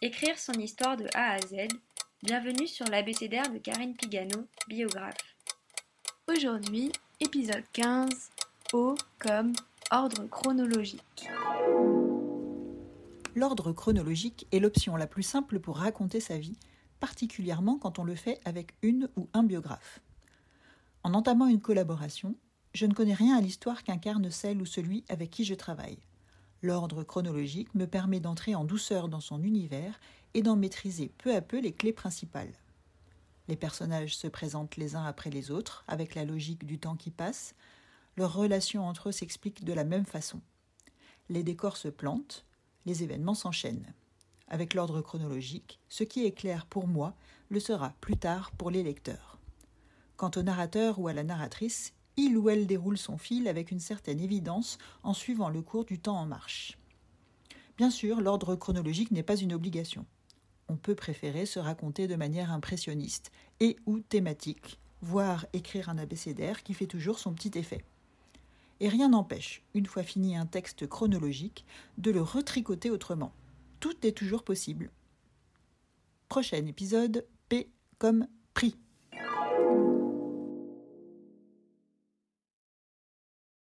Écrire son histoire de A à Z. Bienvenue sur l'ABCDR de Karine Pigano, biographe. Aujourd'hui, épisode 15, O comme ordre chronologique. L'ordre chronologique est l'option la plus simple pour raconter sa vie, particulièrement quand on le fait avec une ou un biographe. En entamant une collaboration, je ne connais rien à l'histoire qu'incarne celle ou celui avec qui je travaille. L'ordre chronologique me permet d'entrer en douceur dans son univers et d'en maîtriser peu à peu les clés principales. Les personnages se présentent les uns après les autres, avec la logique du temps qui passe. Leurs relations entre eux s'expliquent de la même façon. Les décors se plantent, les événements s'enchaînent. Avec l'ordre chronologique, ce qui est clair pour moi le sera plus tard pour les lecteurs. Quant au narrateur ou à la narratrice, il ou elle déroule son fil avec une certaine évidence en suivant le cours du temps en marche. Bien sûr, l'ordre chronologique n'est pas une obligation. On peut préférer se raconter de manière impressionniste et ou thématique, voire écrire un abécédaire qui fait toujours son petit effet. Et rien n'empêche, une fois fini un texte chronologique, de le retricoter autrement. Tout est toujours possible. Prochain épisode, P comme